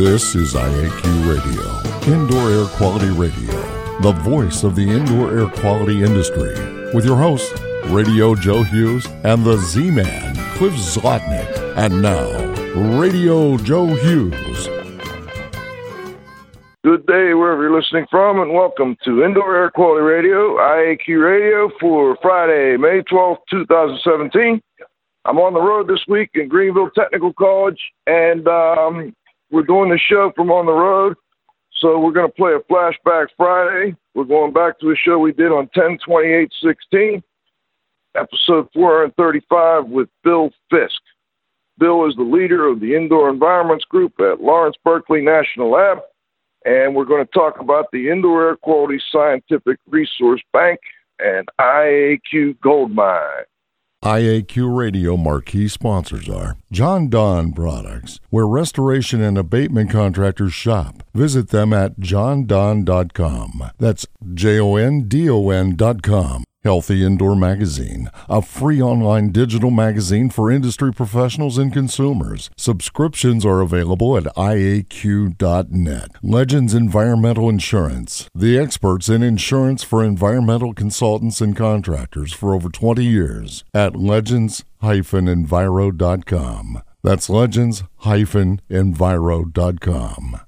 This is IAQ Radio, Indoor Air Quality Radio, the voice of the indoor air quality industry, with your hosts, Radio Joe Hughes and the Z Man, Cliff Zlotnick. And now, Radio Joe Hughes. Good day, wherever you're listening from, and welcome to Indoor Air Quality Radio, IAQ Radio, for Friday, May 12th, 2017. I'm on the road this week in Greenville Technical College, and um, we're doing the show from on the road. So we're going to play a flashback Friday. We're going back to a show we did on 10 28 16, episode 435 with Bill Fisk. Bill is the leader of the Indoor Environments Group at Lawrence Berkeley National Lab, and we're going to talk about the Indoor Air Quality Scientific Resource Bank and IAQ Gold Mine. IAQ Radio marquee sponsors are Jon-Don Products, where restoration and abatement contractors shop. Visit them at jondon.com. That's J O N D O N.com. Healthy Indoor Magazine, a free online digital magazine for industry professionals and consumers. Subscriptions are available at iaq.net. Legends Environmental Insurance, the experts in insurance for environmental consultants and contractors for over 20 years at legends-enviro.com. That's legends-enviro.com.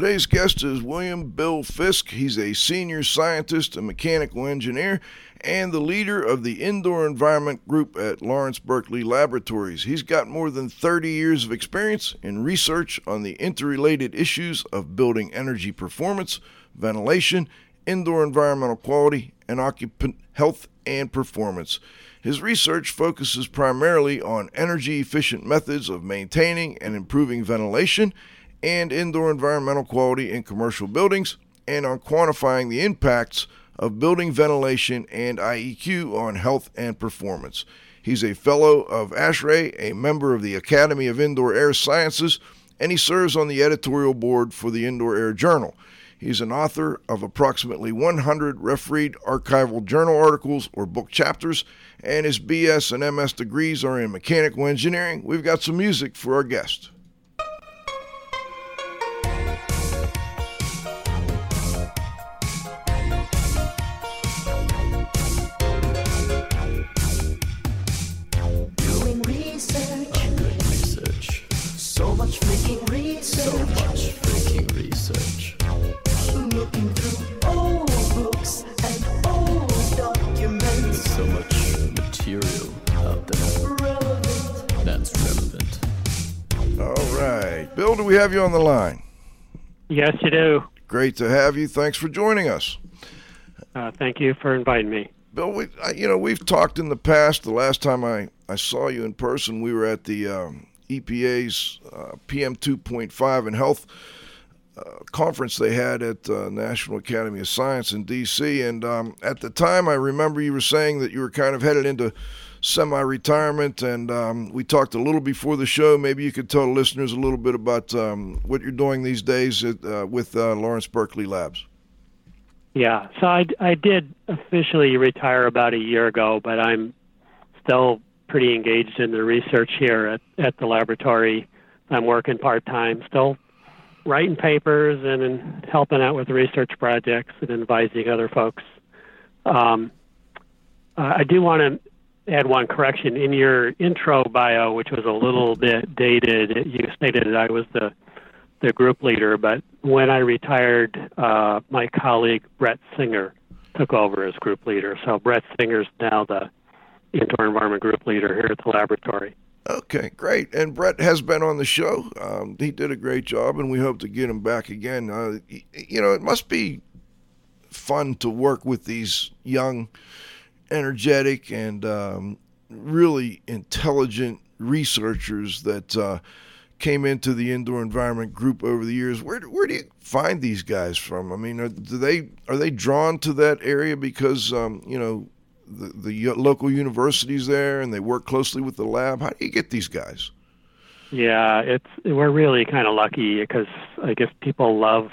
Today's guest is William Bill Fisk. He's a senior scientist and mechanical engineer and the leader of the Indoor Environment Group at Lawrence Berkeley Laboratories. He's got more than 30 years of experience in research on the interrelated issues of building energy performance, ventilation, indoor environmental quality, and occupant health and performance. His research focuses primarily on energy efficient methods of maintaining and improving ventilation and indoor environmental quality in commercial buildings, and on quantifying the impacts of building ventilation and IEQ on health and performance. He's a fellow of ASHRAE, a member of the Academy of Indoor Air Sciences, and he serves on the editorial board for the Indoor Air Journal. He's an author of approximately 100 refereed archival journal articles or book chapters, and his BS and MS degrees are in mechanical engineering. We've got some music for our guest. Right. Bill, do we have you on the line? Yes, you do. Great to have you. Thanks for joining us. Uh, thank you for inviting me. Bill, we, I, you know, we've talked in the past. The last time I, I saw you in person, we were at the um, EPA's uh, PM 2.5 and Health uh, conference they had at uh, National Academy of Science in D.C. And um, at the time, I remember you were saying that you were kind of headed into semi-retirement, and um, we talked a little before the show. Maybe you could tell listeners a little bit about um, what you're doing these days at, uh, with uh, Lawrence Berkeley Labs. Yeah, so I, I did officially retire about a year ago, but I'm still pretty engaged in the research here at, at the laboratory. I'm working part time, still writing papers and, and helping out with research projects and advising other folks. Um, I do want to add one correction. In your intro bio, which was a little bit dated, you stated that I was the the group leader, but when I retired, uh, my colleague Brett Singer took over as group leader. So Brett Singer's now the indoor environment group leader here at the laboratory. Okay, great. And Brett has been on the show. Um, he did a great job, and we hope to get him back again. Uh, you know, it must be fun to work with these young, energetic, and um, really intelligent researchers that uh, came into the indoor environment group over the years. Where where do you find these guys from? I mean, are, do they are they drawn to that area because um, you know the, the local universities there and they work closely with the lab? How do you get these guys? Yeah, it's we're really kind of lucky because I guess people love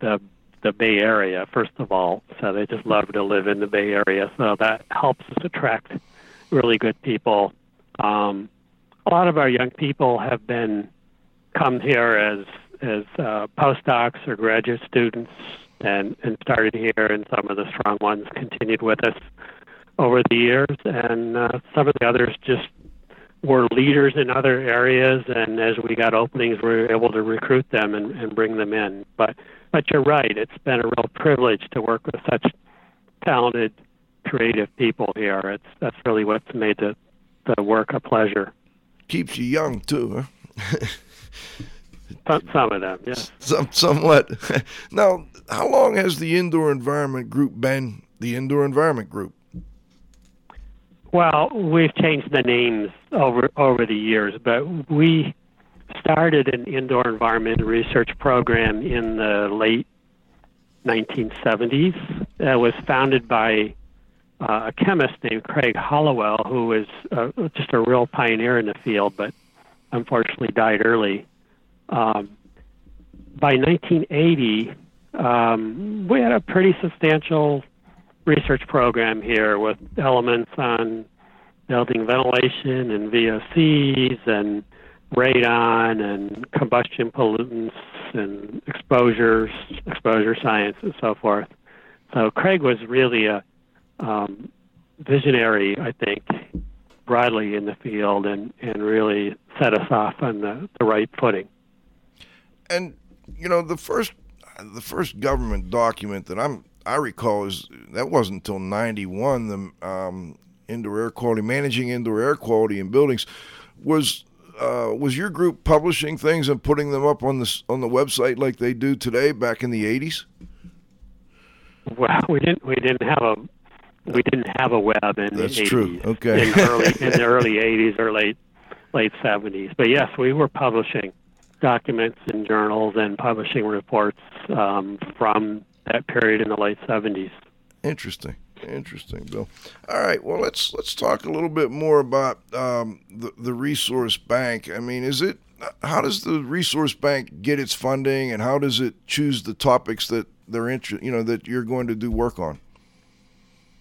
the the Bay Area first of all, so they just love to live in the Bay Area. So that helps us attract really good people. Um, a lot of our young people have been come here as as uh, postdocs or graduate students, and and started here, and some of the strong ones continued with us over the years, and uh, some of the others just were leaders in other areas, and as we got openings, we were able to recruit them and, and bring them in. But but you're right; it's been a real privilege to work with such talented, creative people here. It's that's really what's made the the work a pleasure. Keeps you young too, huh? Some, some of them, yes. Some, somewhat. now, how long has the Indoor Environment Group been the Indoor Environment Group? Well, we've changed the names over over the years, but we started an indoor environment research program in the late 1970s. It was founded by uh, a chemist named Craig Hollowell, who was uh, just a real pioneer in the field, but unfortunately died early. Um, by 1980, um, we had a pretty substantial research program here with elements on building ventilation and VOCs and radon and combustion pollutants and exposures, exposure science, and so forth. So Craig was really a um, visionary, I think, broadly in the field, and, and really set us off on the, the right footing. And you know, the first the first government document that I'm I recall is that wasn't until '91. The um, indoor air quality, managing indoor air quality in buildings, was uh, was your group publishing things and putting them up on the on the website like they do today back in the '80s? Well, we didn't we didn't have a we didn't have a web in That's the 80s. true. Okay. in early in the early 80s or late late 70s. But yes, we were publishing documents in journals and publishing reports um, from that period in the late 70s. Interesting, interesting, Bill. All right, well let's let's talk a little bit more about um, the the resource bank. I mean, is it how does the resource bank get its funding, and how does it choose the topics that they're inter- you know that you're going to do work on?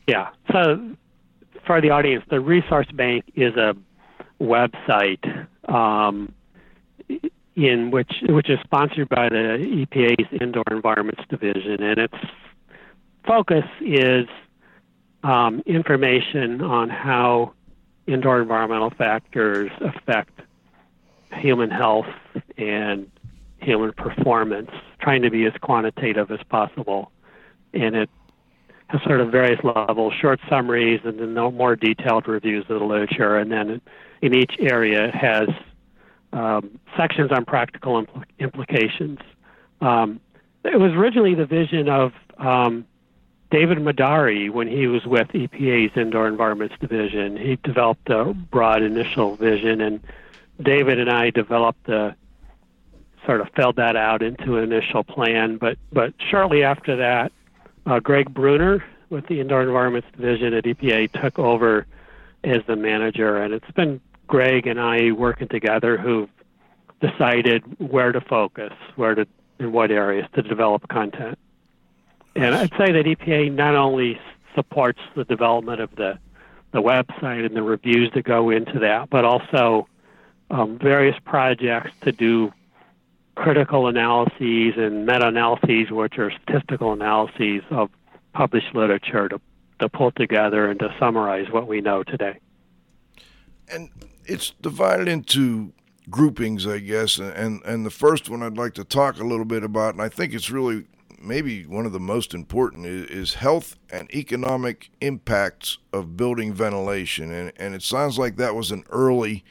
Yeah. So for the audience, the Resource Bank is a website um, in which which is sponsored by the EPA's Indoor Environments Division, and its focus is um, information on how indoor environmental factors affect human health and human performance, trying to be as quantitative as possible. And it has sort of various levels, short summaries, and then more detailed reviews of the literature. And then in each area has um, sections on practical impl- implications. Um, it was originally the vision of um, David Mudarri when he was with EPA's Indoor Environments Division. He developed a broad initial vision, and David and I developed the sort of filled that out into an initial plan. But but shortly after that, uh, Greg Brunner with the Indoor Environments Division at EPA took over as the manager, and it's been Greg and I working together who've decided where to focus, where to in what areas to develop content. And I'd say that EPA not only supports the development of the the website and the reviews that go into that, but also um, various projects to do critical analyses and meta-analyses, which are statistical analyses of published literature to, to pull together and to summarize what we know today. And it's divided into groupings, I guess. And and the first one I'd like to talk a little bit about, and I think it's really maybe one of the most important is, is health and economic impacts of building ventilation. And and it sounds like that was an early.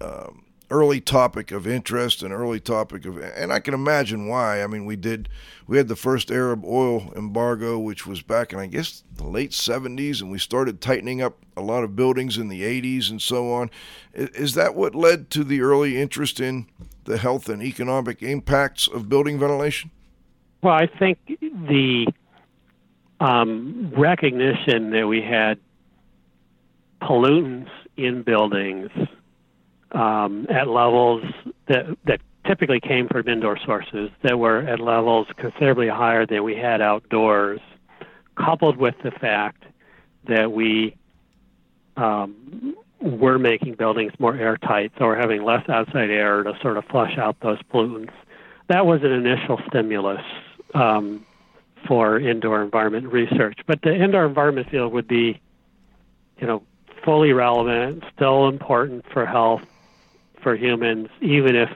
Um, early topic of interest and early topic of and I can imagine why. I mean, we did we had the first Arab oil embargo which was back in I guess the late 70s and we started tightening up a lot of buildings in the 80s and so on. Is that what led to the early interest in the health and economic impacts of building ventilation? Well, I think the um, recognition that we had pollutants in buildings um, at levels that that typically came from indoor sources that were at levels considerably higher than we had outdoors, coupled with the fact that we um, were making buildings more airtight, so we're having less outside air to sort of flush out those pollutants. that was an initial stimulus um, for indoor environment research. But the indoor environment field would be, you know, fully relevant, still important for health for humans, even if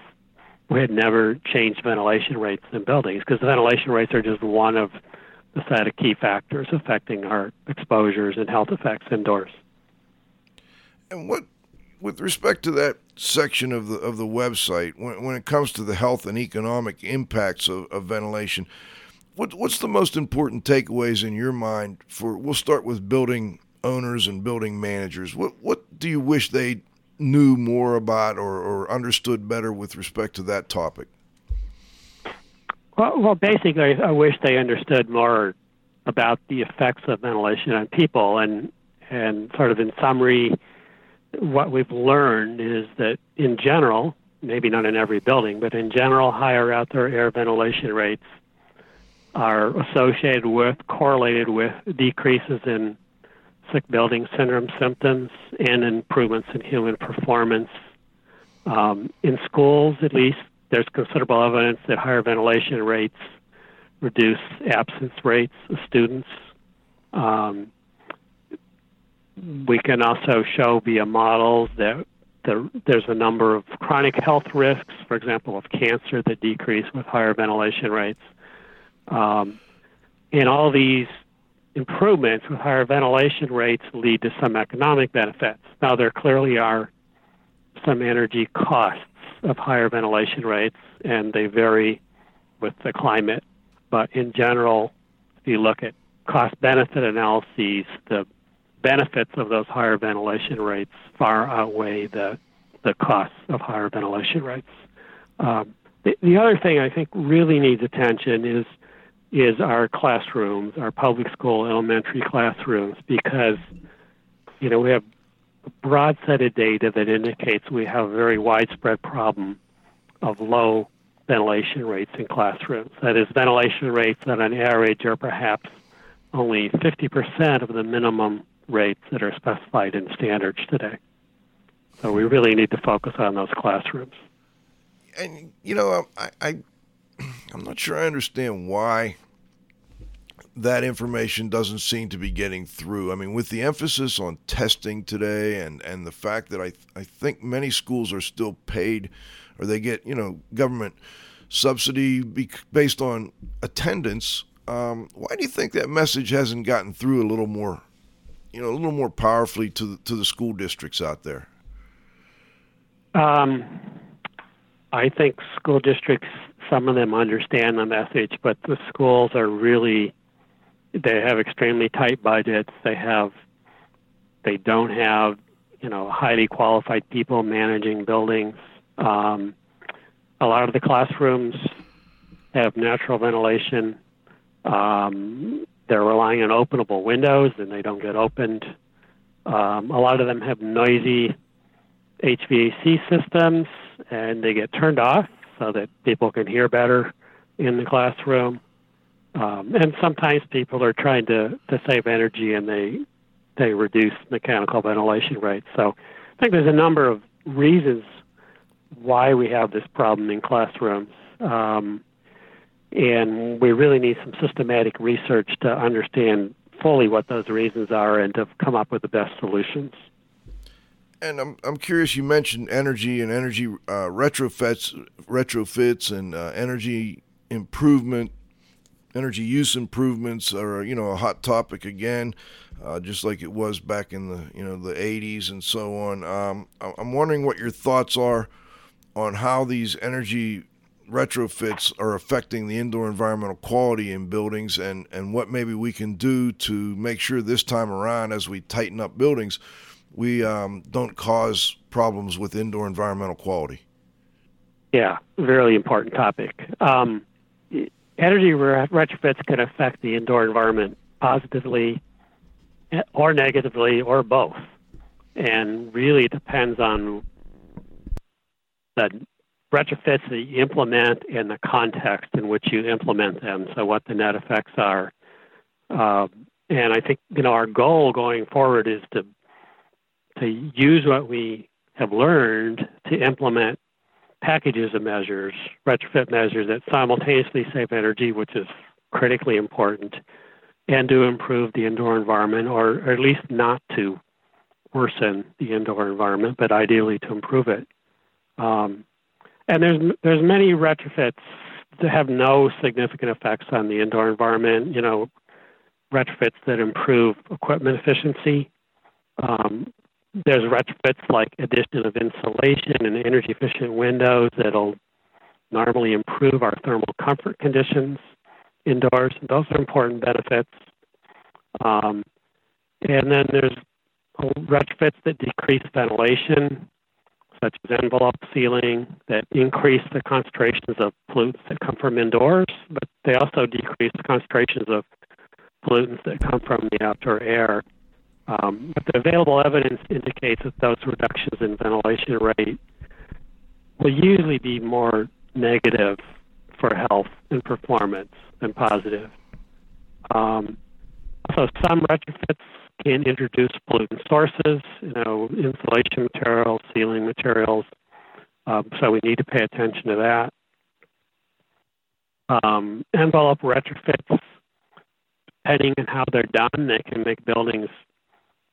we had never changed ventilation rates in buildings, because ventilation rates are just one of the set of key factors affecting our exposures and health effects indoors. And what, with respect to that section of the of the website, when, when it comes to the health and economic impacts of, of ventilation, what, what's the most important takeaways in your mind for? We'll start with building owners and building managers. What what do you wish they knew more about or, or understood better with respect to that topic? Well, well, basically, I wish they understood more about the effects of ventilation on people, and and sort of in summary, what we've learned is that in general, maybe not in every building, but in general, higher outdoor air ventilation rates are associated with, correlated with decreases in sick building syndrome symptoms and improvements in human performance. Um, in schools, at least, there's considerable evidence that higher ventilation rates reduce absence rates of students. Um, we can also show via models that there, there's a number of chronic health risks, for example, of cancer that decrease with higher ventilation rates. Um, and all these improvements with higher ventilation rates lead to some economic benefits. Now, there clearly are some energy costs of higher ventilation rates, and they vary with the climate. But in general, if you look at cost benefit analyses, the benefits of those higher ventilation rates far outweigh the, the costs of higher ventilation rates. Um, the, the other thing I think really needs attention is is our classrooms, our public school elementary classrooms, because you know we have a broad set of data that indicates we have a very widespread problem of low ventilation rates in classrooms. That is, ventilation rates that on average are perhaps only 50% of the minimum rates that are specified in standards today. So we really need to focus on those classrooms. And you know, I, I I'm not sure I understand why that information doesn't seem to be getting through. I mean, with the emphasis on testing today and, and the fact that I, I think many schools are still paid or they get, you know, government subsidy based on attendance, um, why do you think that message hasn't gotten through a little more, you know, a little more powerfully to the, to the school districts out there? Um, I think school districts, some of them understand the message, but the schools are really they have extremely tight budgets. They have they don't have you know highly qualified people managing buildings. Um, a lot of the classrooms have natural ventilation. Um, they're relying on openable windows, and they don't get opened. Um, a lot of them have noisy HVAC systems, and they get turned off so that people can hear better in the classroom. Um, and sometimes people are trying to, to save energy and they they reduce mechanical ventilation rates. So I think there's a number of reasons why we have this problem in classrooms. Um, and we really need some systematic research to understand fully what those reasons are and to come up with the best solutions. And I'm I'm curious. You mentioned energy and energy uh, retrofits, retrofits, and uh, energy improvement energy use improvements are you know a hot topic again, uh, just like it was back in the you know the 80s and so on. Um, I'm wondering what your thoughts are on how these energy retrofits are affecting the indoor environmental quality in buildings and, and what maybe we can do to make sure this time around as we tighten up buildings we um, don't cause problems with indoor environmental quality yeah very important topic um, energy retrofits can affect the indoor environment positively or negatively or both. And really depends on the retrofits that you implement and the context in which you implement them, so what the net effects are. Uh, and I think you know our goal going forward is to to use what we have learned to implement packages of measures, retrofit measures that simultaneously save energy, which is critically important, and to improve the indoor environment, or, or at least not to worsen the indoor environment, but ideally to improve it. Um, and there's there's many retrofits that have no significant effects on the indoor environment. You know, retrofits that improve equipment efficiency. Um, there's retrofits like addition of insulation and energy efficient windows that'll normally improve our thermal comfort conditions indoors. Those are important benefits. Um, and then there's retrofits that decrease ventilation, such as envelope sealing, that increase the concentrations of pollutants that come from indoors, but they also decrease the concentrations of pollutants that come from the outdoor air. Um, but the available evidence indicates that those reductions in ventilation rate will usually be more negative for health and performance than positive. Um, so some retrofits can introduce pollutant sources, you know, insulation materials, sealing materials. Um, so we need to pay attention to that. Um, envelope retrofits, depending on how they're done, they can make buildings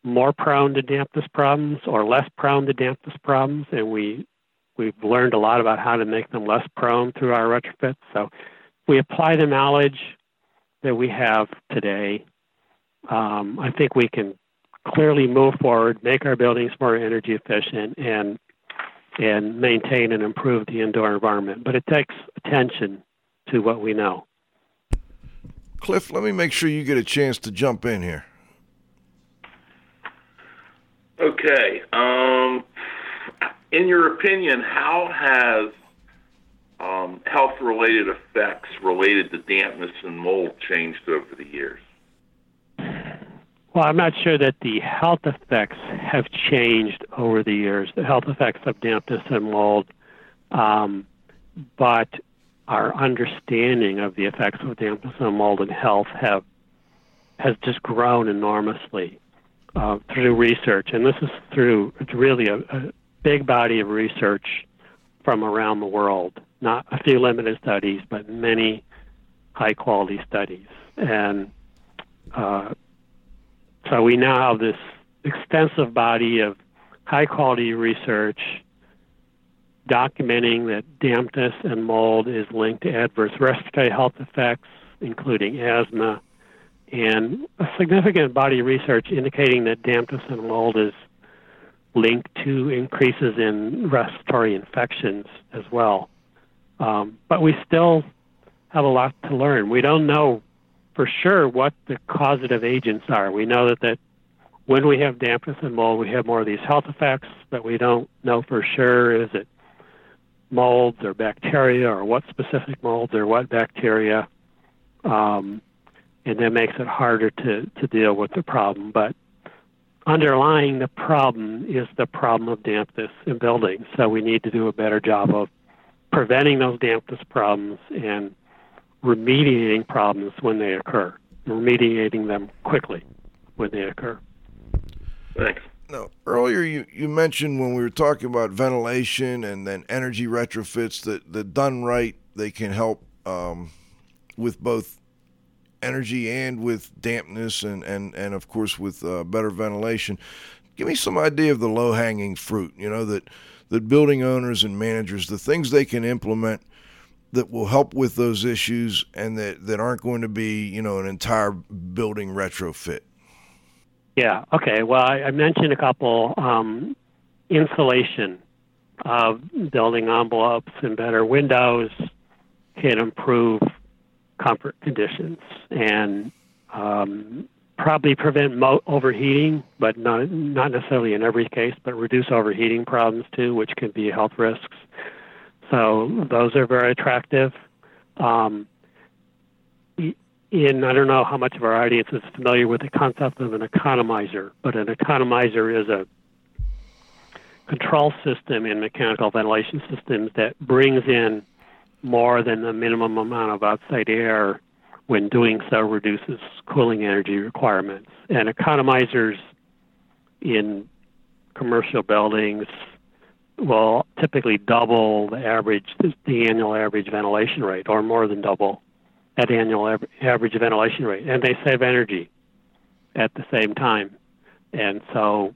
more prone to dampness problems or less prone to dampness problems, and we we've learned a lot about how to make them less prone through our retrofits. So we apply the knowledge that we have today. Um, I think we can clearly move forward, make our buildings more energy efficient, and and maintain and improve the indoor environment. But it takes attention to what we know. Cliff, let me make sure you get a chance to jump in here. Okay. Um, in your opinion, how has um, health-related effects related to dampness and mold changed over the years? Well, I'm not sure that the health effects have changed over the years, the health effects of dampness and mold, um, but our understanding of the effects of dampness and mold and health have has just grown enormously uh, through research, and this is through really a, a big body of research from around the world. Not a few limited studies, but many high quality studies, and uh, so we now have this extensive body of high quality research documenting that dampness and mold is linked to adverse respiratory health effects, including asthma, and a significant body of research indicating that dampness and mold is linked to increases in respiratory infections as well. Um, but we still have a lot to learn. We don't know for sure what the causative agents are. We know that, that when we have dampness and mold, we have more of these health effects, but we don't know for sure is it molds or bacteria or what specific molds or what bacteria. Um, and that makes it harder to, to deal with the problem. But underlying the problem is the problem of dampness in buildings. So we need to do a better job of preventing those dampness problems and remediating problems when they occur, remediating them quickly when they occur. Thanks. Now, earlier you, you mentioned when we were talking about ventilation and then energy retrofits that, that done right, they can help um, with both energy and with dampness and, and, and of course with uh, better ventilation. Give me some idea of the low hanging fruit, you know, that, that building owners and managers, the things they can implement that will help with those issues and that, that aren't going to be, you know, an entire building retrofit. Yeah. Okay. Well, I, I mentioned a couple. Um, insulation of building envelopes and better windows can improve comfort conditions and um, probably prevent mo- overheating, but not not necessarily in every case, but reduce overheating problems too, which can be health risks. So those are very attractive. Um, in I don't know how much of our audience is familiar with the concept of an economizer, but an economizer is a control system in mechanical ventilation systems that brings in more than the minimum amount of outside air when doing so reduces cooling energy requirements. And economizers in commercial buildings will typically double the average, the annual average ventilation rate, or more than double that annual average ventilation rate, and they save energy at the same time. And so,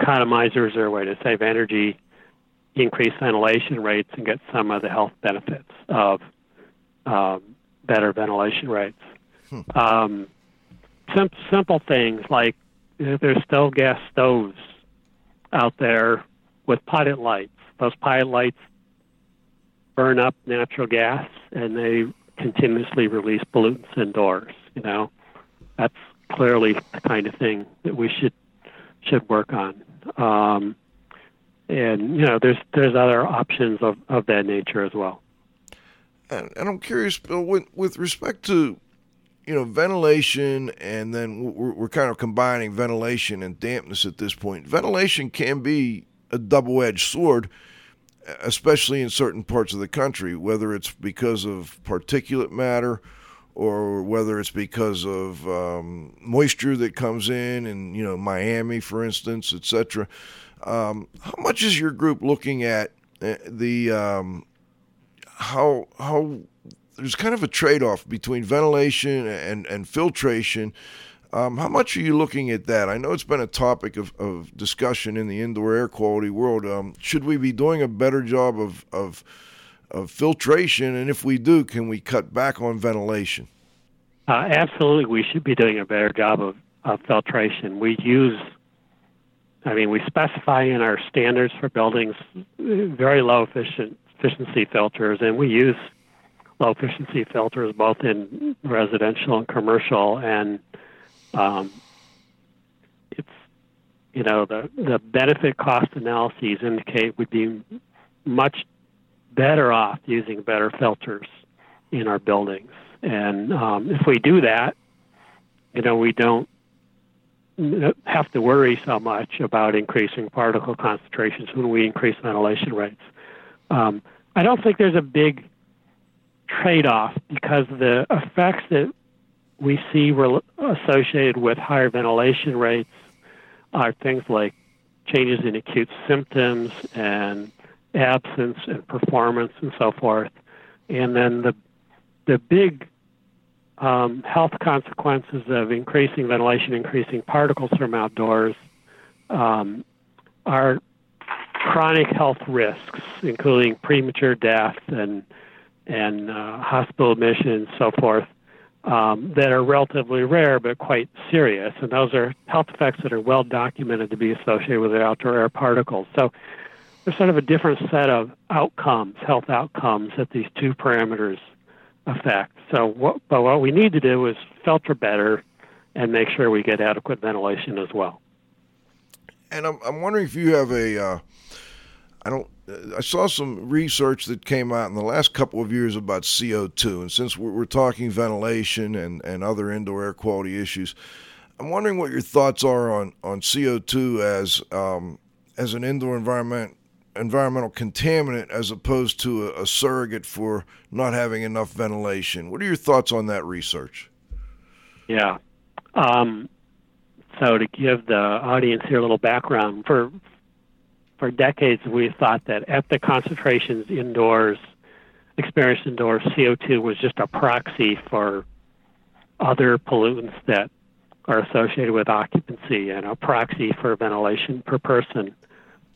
economizers are a way to save energy, increase ventilation rates, and get some of the health benefits of um, better ventilation rates. Um, sim- simple things like there's still gas stoves out there with pilot lights. Those pilot lights burn up natural gas and they continuously release pollutants indoors. You know, that's clearly the kind of thing that we should should work on. Um, and you know, there's there's other options of, of that nature as well. And, and I'm curious, Bill, with, with respect to you know ventilation, and then we're, we're kind of combining ventilation and dampness at this point. Ventilation can be a double-edged sword, especially in certain parts of the country, whether it's because of particulate matter or whether it's because of um, moisture that comes in, and you know Miami, for instance, etc. Um, how much is your group looking at uh, the um, how how there's kind of a trade-off between ventilation and and filtration. Um, how much are you looking at that? I know it's been a topic of, of discussion in the indoor air quality world. Um, should we be doing a better job of, of of filtration, and if we do, can we cut back on ventilation? Uh, absolutely, we should be doing a better job of, of filtration. We use, I mean, we specify in our standards for buildings very low efficiency filters, and we use low efficiency filters both in residential and commercial. And um, it's, you know, the, the benefit cost analyses indicate we'd be much better off using better filters in our buildings. And um, if we do that, you know, we don't have to worry so much about increasing particle concentrations when we increase ventilation rates. Um, I don't think there's a big trade-off because the effects that we see rel- associated with higher ventilation rates are things like changes in acute symptoms and absence and performance and so forth. And then the the big um, health consequences of increasing ventilation, increasing particles from outdoors, um, are chronic health risks, including premature death and and uh, hospital admissions, so forth, um, that are relatively rare but quite serious. And those are health effects that are well documented to be associated with outdoor air particles. So there's sort of a different set of outcomes, health outcomes that these two parameters affect. So, what, but what we need to do is filter better and make sure we get adequate ventilation as well. And I'm, I'm wondering if you have a, uh, I don't, I saw some research that came out in the last couple of years about CO2. And since we're, we're talking ventilation and, and other indoor air quality issues, I'm wondering what your thoughts are on, on CO2 as, um, as an indoor environment environmental contaminant as opposed to a, a, surrogate for not having enough ventilation. What are your thoughts on that research? Yeah. Um, so to give the audience here a little background, for for decades we thought that at the concentrations indoors, experienced indoors, CO2 was just a proxy for other pollutants that are associated with occupancy and a proxy for ventilation per person.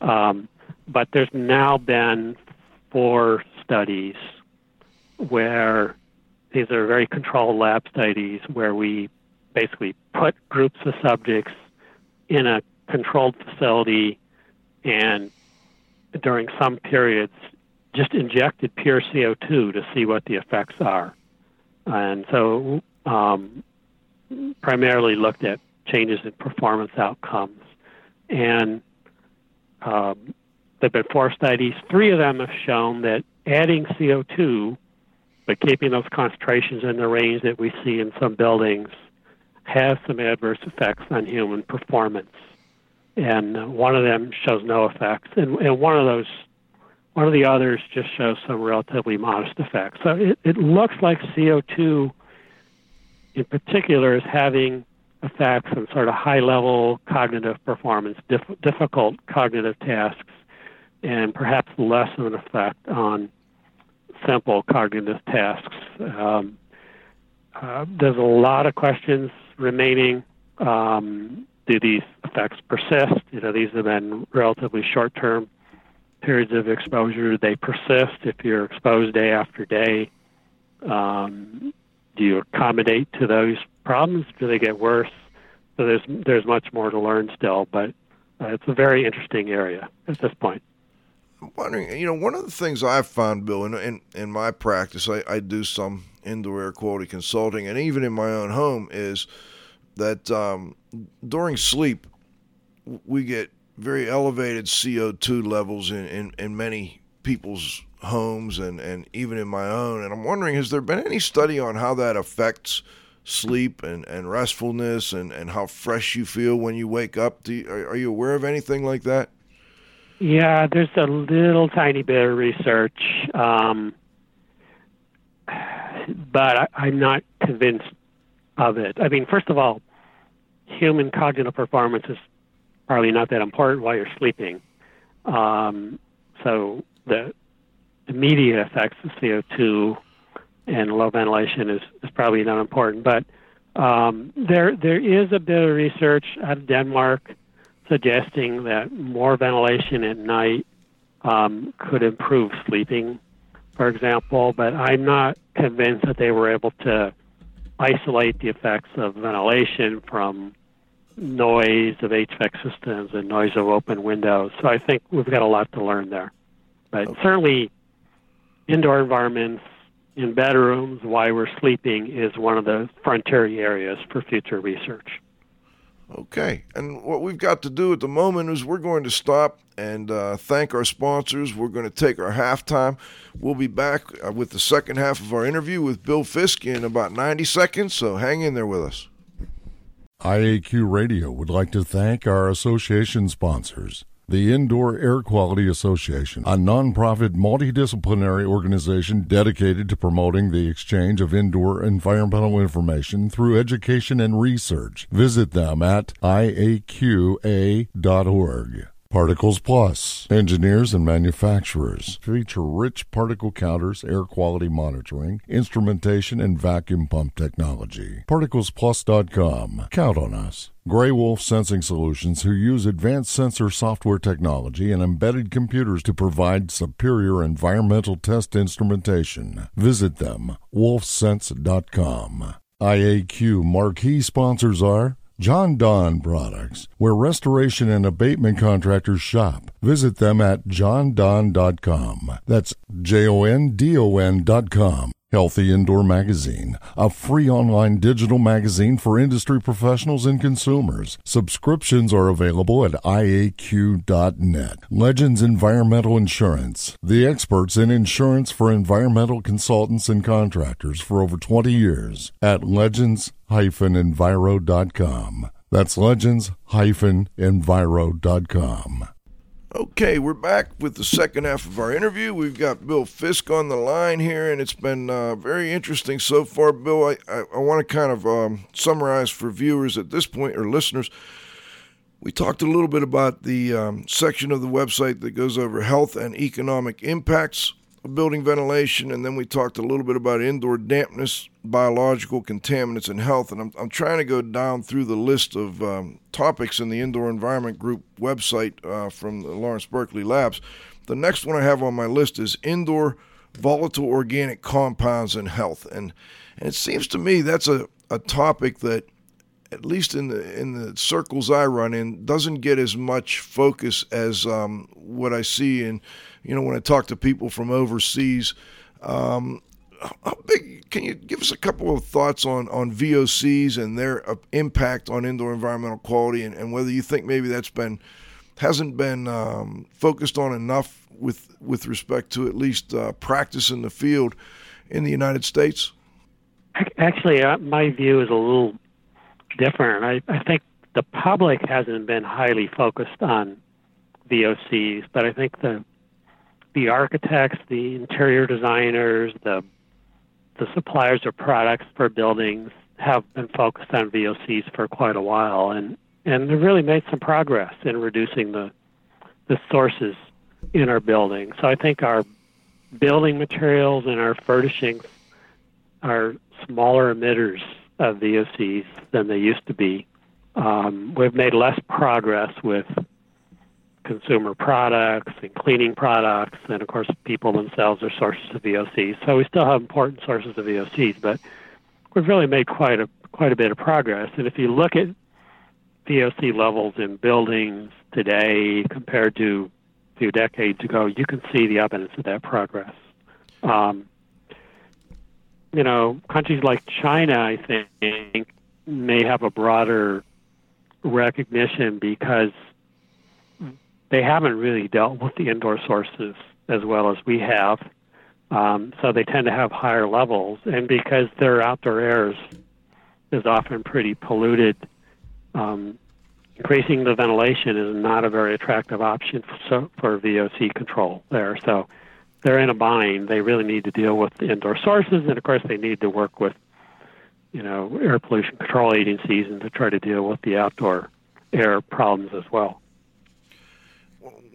Um, but there's now been four studies where these are very controlled lab studies where we basically put groups of subjects in a controlled facility and during some periods just injected pure CO2 to see what the effects are. And so um, primarily looked at changes in performance outcomes. And um, there have been four studies. Three of them have shown that adding CO2, but keeping those concentrations in the range that we see in some buildings, has some adverse effects on human performance. And uh, one of them shows no effects, and, and one of those, one of the others just shows some relatively modest effects. So it, it looks like CO2, in particular, is having effects on sort of high-level cognitive performance, diff- difficult cognitive tasks and perhaps less of an effect on simple cognitive tasks. Um, uh, there's a lot of questions remaining. Um, do these effects persist? You know, these have been relatively short-term periods of exposure. They persist if you're exposed day after day. Um, do you accommodate to those problems? Do they get worse? So there's there's much more to learn still, but uh, it's a very interesting area at this point. I'm wondering, you know, one of the things I've found, Bill, in in, in my practice, I, I do some indoor air quality consulting, and even in my own home, is that um, during sleep we get very elevated CO2 levels in, in, in many people's homes and, and even in my own. And I'm wondering, has there been any study on how that affects sleep and, and restfulness and, and how fresh you feel when you wake up? You, are, are you aware of anything like that? Yeah, there's a little tiny bit of research, um, but I, I'm not convinced of it. I mean, first of all, human cognitive performance is probably not that important while you're sleeping. Um, so the immediate effects of CO2 and low ventilation is, is probably not important. But um, there there is a bit of research out of Denmark suggesting that more ventilation at night um, could improve sleeping, for example. But I'm not convinced that they were able to isolate the effects of ventilation from noise of HVAC systems and noise of open windows. So I think we've got a lot to learn there. But certainly, indoor environments in bedrooms while we're sleeping is one of the frontier areas for future research. Okay, and what we've got to do at the moment is we're going to stop and uh, thank our sponsors. We're going to take our halftime. We'll be back uh, with the second half of our interview with Bill Fisk in about 90 seconds, so hang in there with us. IAQ Radio would like to thank our association sponsors. The Indoor Air Quality Association, a nonprofit multidisciplinary organization dedicated to promoting the exchange of indoor environmental information through education and research. Visit them at iaqa.org. Particles Plus. Engineers and manufacturers feature rich particle counters, air quality monitoring, instrumentation, and vacuum pump technology. ParticlesPlus.com. Count on us. Gray Wolf Sensing Solutions, who use advanced sensor software technology and embedded computers to provide superior environmental test instrumentation. Visit them, wolfsense.com. IAQ marquee sponsors are Jon-Don Products, where restoration and abatement contractors shop. Visit them at jondon.com. That's J O N D O N.com. Healthy Indoor Magazine, a free online digital magazine for industry professionals and consumers. Subscriptions are available at IAQ.net. Legends Environmental Insurance, the experts in insurance for environmental consultants and contractors for over 20 years at legends-enviro.com. That's legends-enviro.com. Okay, we're back with the second half of our interview. We've got Bill Fisk on the line here, and it's been uh, very interesting so far. Bill, I, I, I want to kind of um, summarize for viewers at this point or listeners. We talked a little bit about the um, section of the website that goes over health and economic impacts building ventilation, and then we talked a little bit about indoor dampness, biological contaminants, and health. And I'm, I'm trying to go down through the list of um, topics in the Indoor Environment Group website uh, from the Lawrence Berkeley Labs. The next one I have on my list is indoor volatile organic compounds and health, and and it seems to me that's a, a topic that at least in the in the circles I run in, doesn't get as much focus as um, what I see in, you know, when I talk to people from overseas. Um, big? Can you give us a couple of thoughts on on VOCs and their uh, impact on indoor environmental quality, and, and whether you think maybe that's been hasn't been um, focused on enough with with respect to at least uh, practice in the field in the United States? Actually, uh, my view is a little different. I, I think the public hasn't been highly focused on VOCs, but I think the the architects, the interior designers, the the suppliers of products for buildings have been focused on VOCs for quite a while, and and they've really made some progress in reducing the the sources in our building. So I think our building materials and our furnishings are smaller emitters of VOCs than they used to be. Um, we've made less progress with consumer products and cleaning products, and of course, people themselves are sources of VOCs. So we still have important sources of VOCs, but we've really made quite a quite a bit of progress. And if you look at VOC levels in buildings today compared to a few decades ago, you can see the evidence of that progress. Um, you know, countries like China, I think, may have a broader recognition because they haven't really dealt with the indoor sources as well as we have. Um, so they tend to have higher levels, and because their outdoor air is, is often pretty polluted, um, increasing the ventilation is not a very attractive option for, so, for VOC control there. So they're in a bind. They really need to deal with the indoor sources, and of course they need to work with, you know, air pollution control agencies and to try to deal with the outdoor air problems as well.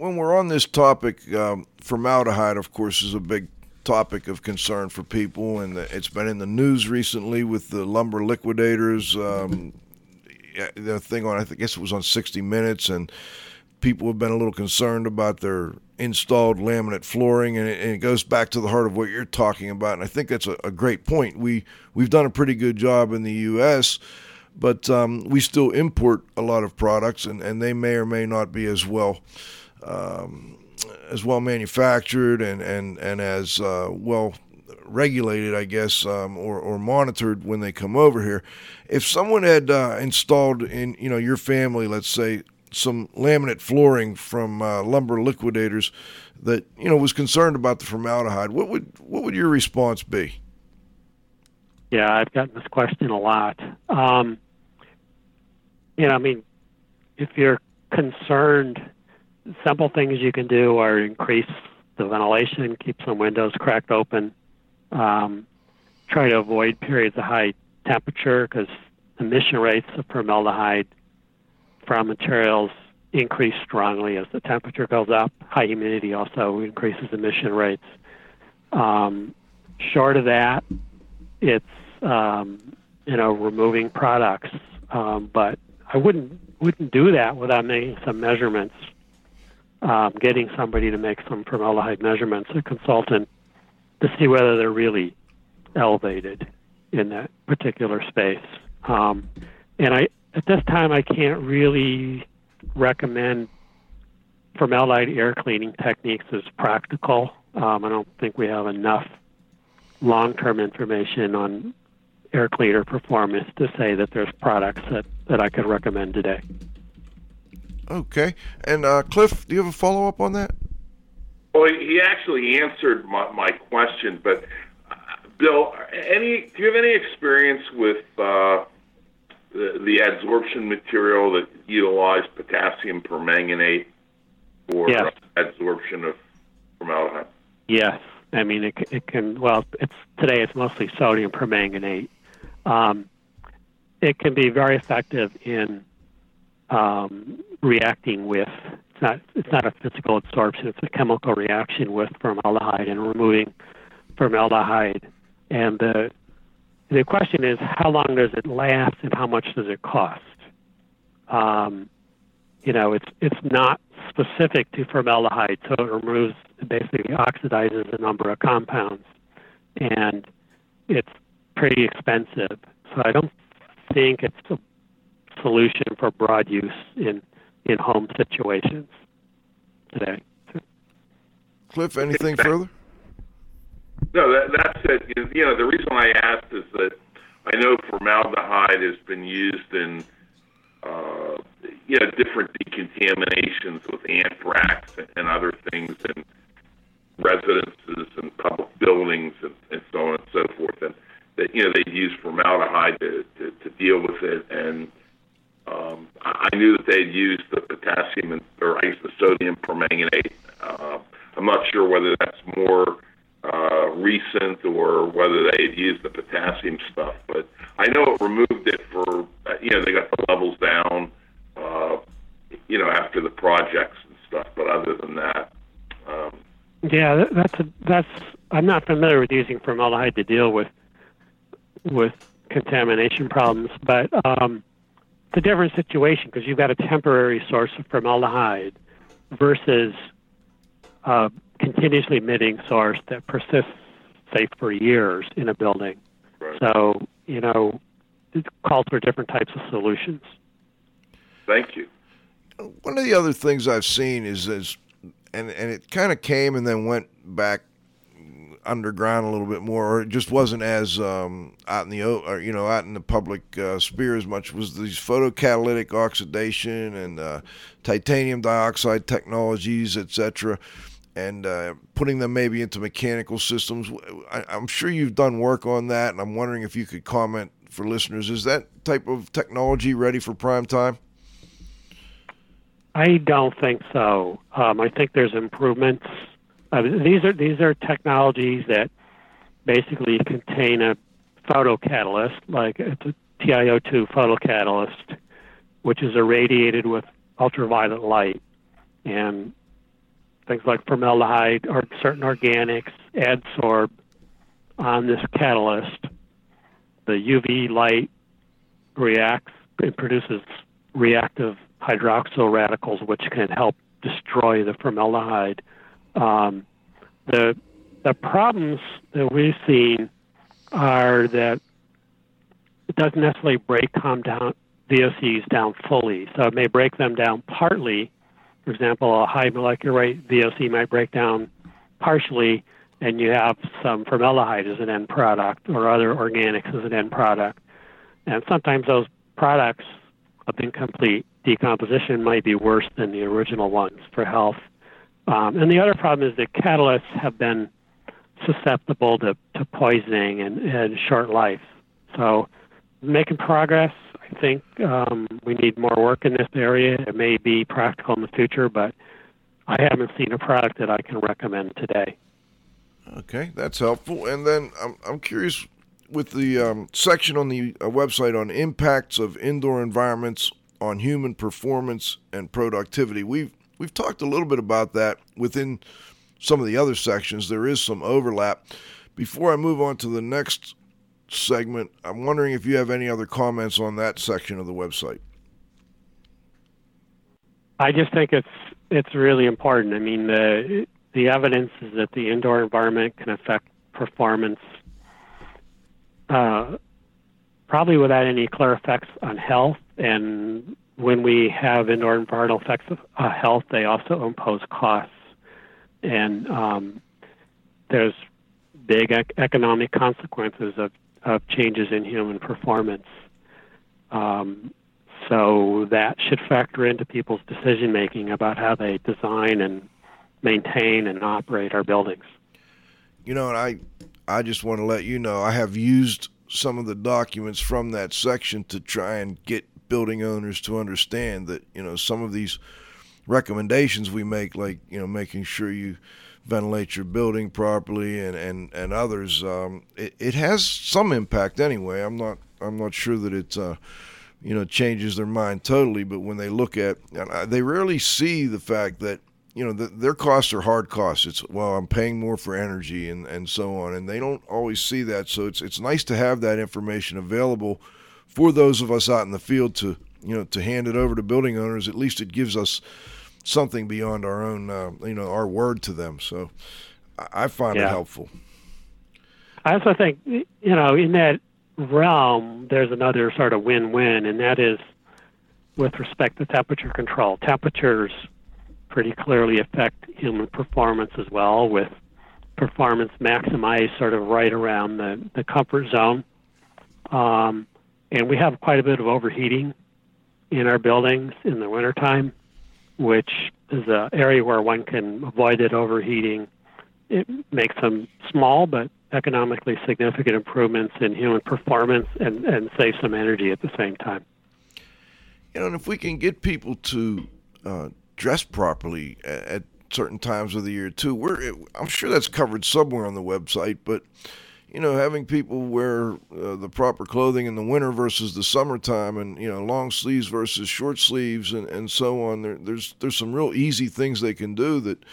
When we're on this topic, um, formaldehyde, of course, is a big topic of concern for people, and it's been in the news recently with the lumber liquidators. Um, the thing on, I guess it was on 60 Minutes, and people have been a little concerned about their installed laminate flooring, and it, and it goes back to the heart of what you're talking about. And I think that's a, a great point. We we've done a pretty good job in the U.S., but um, we still import a lot of products, and, and they may or may not be as well. Um, as well manufactured and and and as uh, well regulated, I guess, um, or or monitored when they come over here. If someone had uh, installed in you know your family, let's say, some laminate flooring from uh, lumber liquidators that you know was concerned about the formaldehyde, what would what would your response be? Yeah, I've gotten this question a lot. Um, you know, I mean, if you're concerned simple things you can do are increase the ventilation, keep some windows cracked open, um, try to avoid periods of high temperature because emission rates of formaldehyde from materials increase strongly as the temperature goes up. High humidity also increases emission rates. Um, short of that, it's um, you know removing products, um, but I wouldn't wouldn't do that without making some measurements um, getting somebody to make some formaldehyde measurements, a consultant, to see whether they're really elevated in that particular space. Um, and I, at this time, I can't really recommend formaldehyde air cleaning techniques as practical. Um, I don't think we have enough long-term information on air cleaner performance to say that there's products that, that I could recommend today. Okay. And uh, Cliff, do you have a follow up on that? Well, he actually answered my, my question, but uh, Bill, any do you have any experience with uh, the, the adsorption material that utilized potassium permanganate for Yes. adsorption of formaldehyde? Yes, I mean it, it can. Well, it's today it's mostly sodium permanganate. Um, it can be very effective in um, reacting with. It's not. It's not a physical absorption. It's a chemical reaction with formaldehyde and removing formaldehyde. And the the question is, how long does it last, and how much does it cost? Um, you know, it's it's not specific to formaldehyde, so it removes basically oxidizes a number of compounds, and it's pretty expensive. So I don't think it's a solution for broad use in in home situations today. Cliff, anything further? No, that, that's it. You- You know, the reason I asked is that I know formaldehyde has been used in, uh, you know, different decontaminations with anthrax and other things in residences and public buildings and, and so on and so forth. And that, you know, they use formaldehyde to, to, to deal with it. And um, I knew that they'd used the potassium and, or I the sodium permanganate. Uh, I'm not sure whether that's more uh, recent or whether they had used the potassium stuff, but I know it removed it for, uh, you know, they got the levels down, uh, you know, after the projects and stuff. But other than that, Yeah, that's a, that's. I'm not familiar with using formaldehyde to deal with with contamination problems, but um, it's a different situation because you've got a temporary source of formaldehyde versus a continuously emitting source that persists, say, for years in a building. Right. So you know, it calls for different types of solutions. Thank you. One of the other things I've seen is, is and and it kind of came and then went back underground a little bit more, or it just wasn't as um, out in the or you know out in the public uh, sphere as much. Was these photocatalytic oxidation and uh, titanium dioxide technologies, etc. And uh, putting them maybe into mechanical systems. I, I'm sure you've done work on that, and I'm wondering if you could comment for listeners. Is that type of technology ready for prime time? I don't think so. Um, I think there's improvements. Uh, these are these are technologies that basically contain a photocatalyst, like it's a TiO2 photocatalyst, which is irradiated with ultraviolet light, and things like formaldehyde or certain organics adsorb on this catalyst. The UV light reacts and produces reactive hydroxyl radicals, which can help destroy the formaldehyde. Um, the the problems that we've seen are that it doesn't necessarily break calm down VOCs down fully. So it may break them down partly. For example, a high molecular weight VOC might break down partially, and you have some formaldehyde as an end product or other organics as an end product. And sometimes those products of incomplete decomposition might be worse than the original ones for health. Um, and the other problem is that catalysts have been susceptible to, to poisoning and, and short life. So, making progress. I think um, we need more work in this area. It may be practical in the future, but I haven't seen a product that I can recommend today. Okay, that's helpful. And then I'm, I'm curious with the um, section on the uh, website on impacts of indoor environments on human performance and productivity. We've we've talked a little bit about that within some of the other sections. There is some overlap. Before I move on to the next segment, I'm wondering if you have any other comments on that section of the website. I just think it's it's really important. I mean, the the evidence is that the indoor environment can affect performance, uh, probably without any clear effects on health. And when we have indoor environmental effects of uh, health, they also impose costs. And um, there's big ec- economic consequences of, of changes in human performance. Um, so that should factor into people's decision making about how they design and maintain and operate our buildings. You know, and I I just want to let you know I have used some of the documents from that section to try and get building owners to understand that, you know, some of these recommendations we make like, you know, making sure you ventilate your building properly and and and others um, it, it has some impact anyway. I'm not I'm not sure that it uh, you know changes their mind totally, but when they look at I, they rarely see the fact that you know, the, their costs are hard costs. It's well, I'm paying more for energy and, and so on, and they don't always see that. So it's it's nice to have that information available for those of us out in the field to you know to hand it over to building owners. At least it gives us something beyond our own uh, you know our word to them. So I, I find it helpful. I also think, you know, in that realm, there's another sort of win-win, and that is with respect to temperature control. Temperatures pretty clearly affect human performance as well, with performance maximized sort of right around the, the comfort zone. Um, and we have quite a bit of overheating in our buildings in the wintertime, which is an area where one can avoid that overheating. It makes some small but economically significant improvements in human performance and, and save some energy at the same time. You know, and if we can get people to uh, dress properly at, at certain times of the year too, we're I'm sure that's covered somewhere on the website. But you know, having people wear uh, the proper clothing in the winter versus the summertime, and you know, long sleeves versus short sleeves, and, and so on. There, there's there's some real easy things they can do that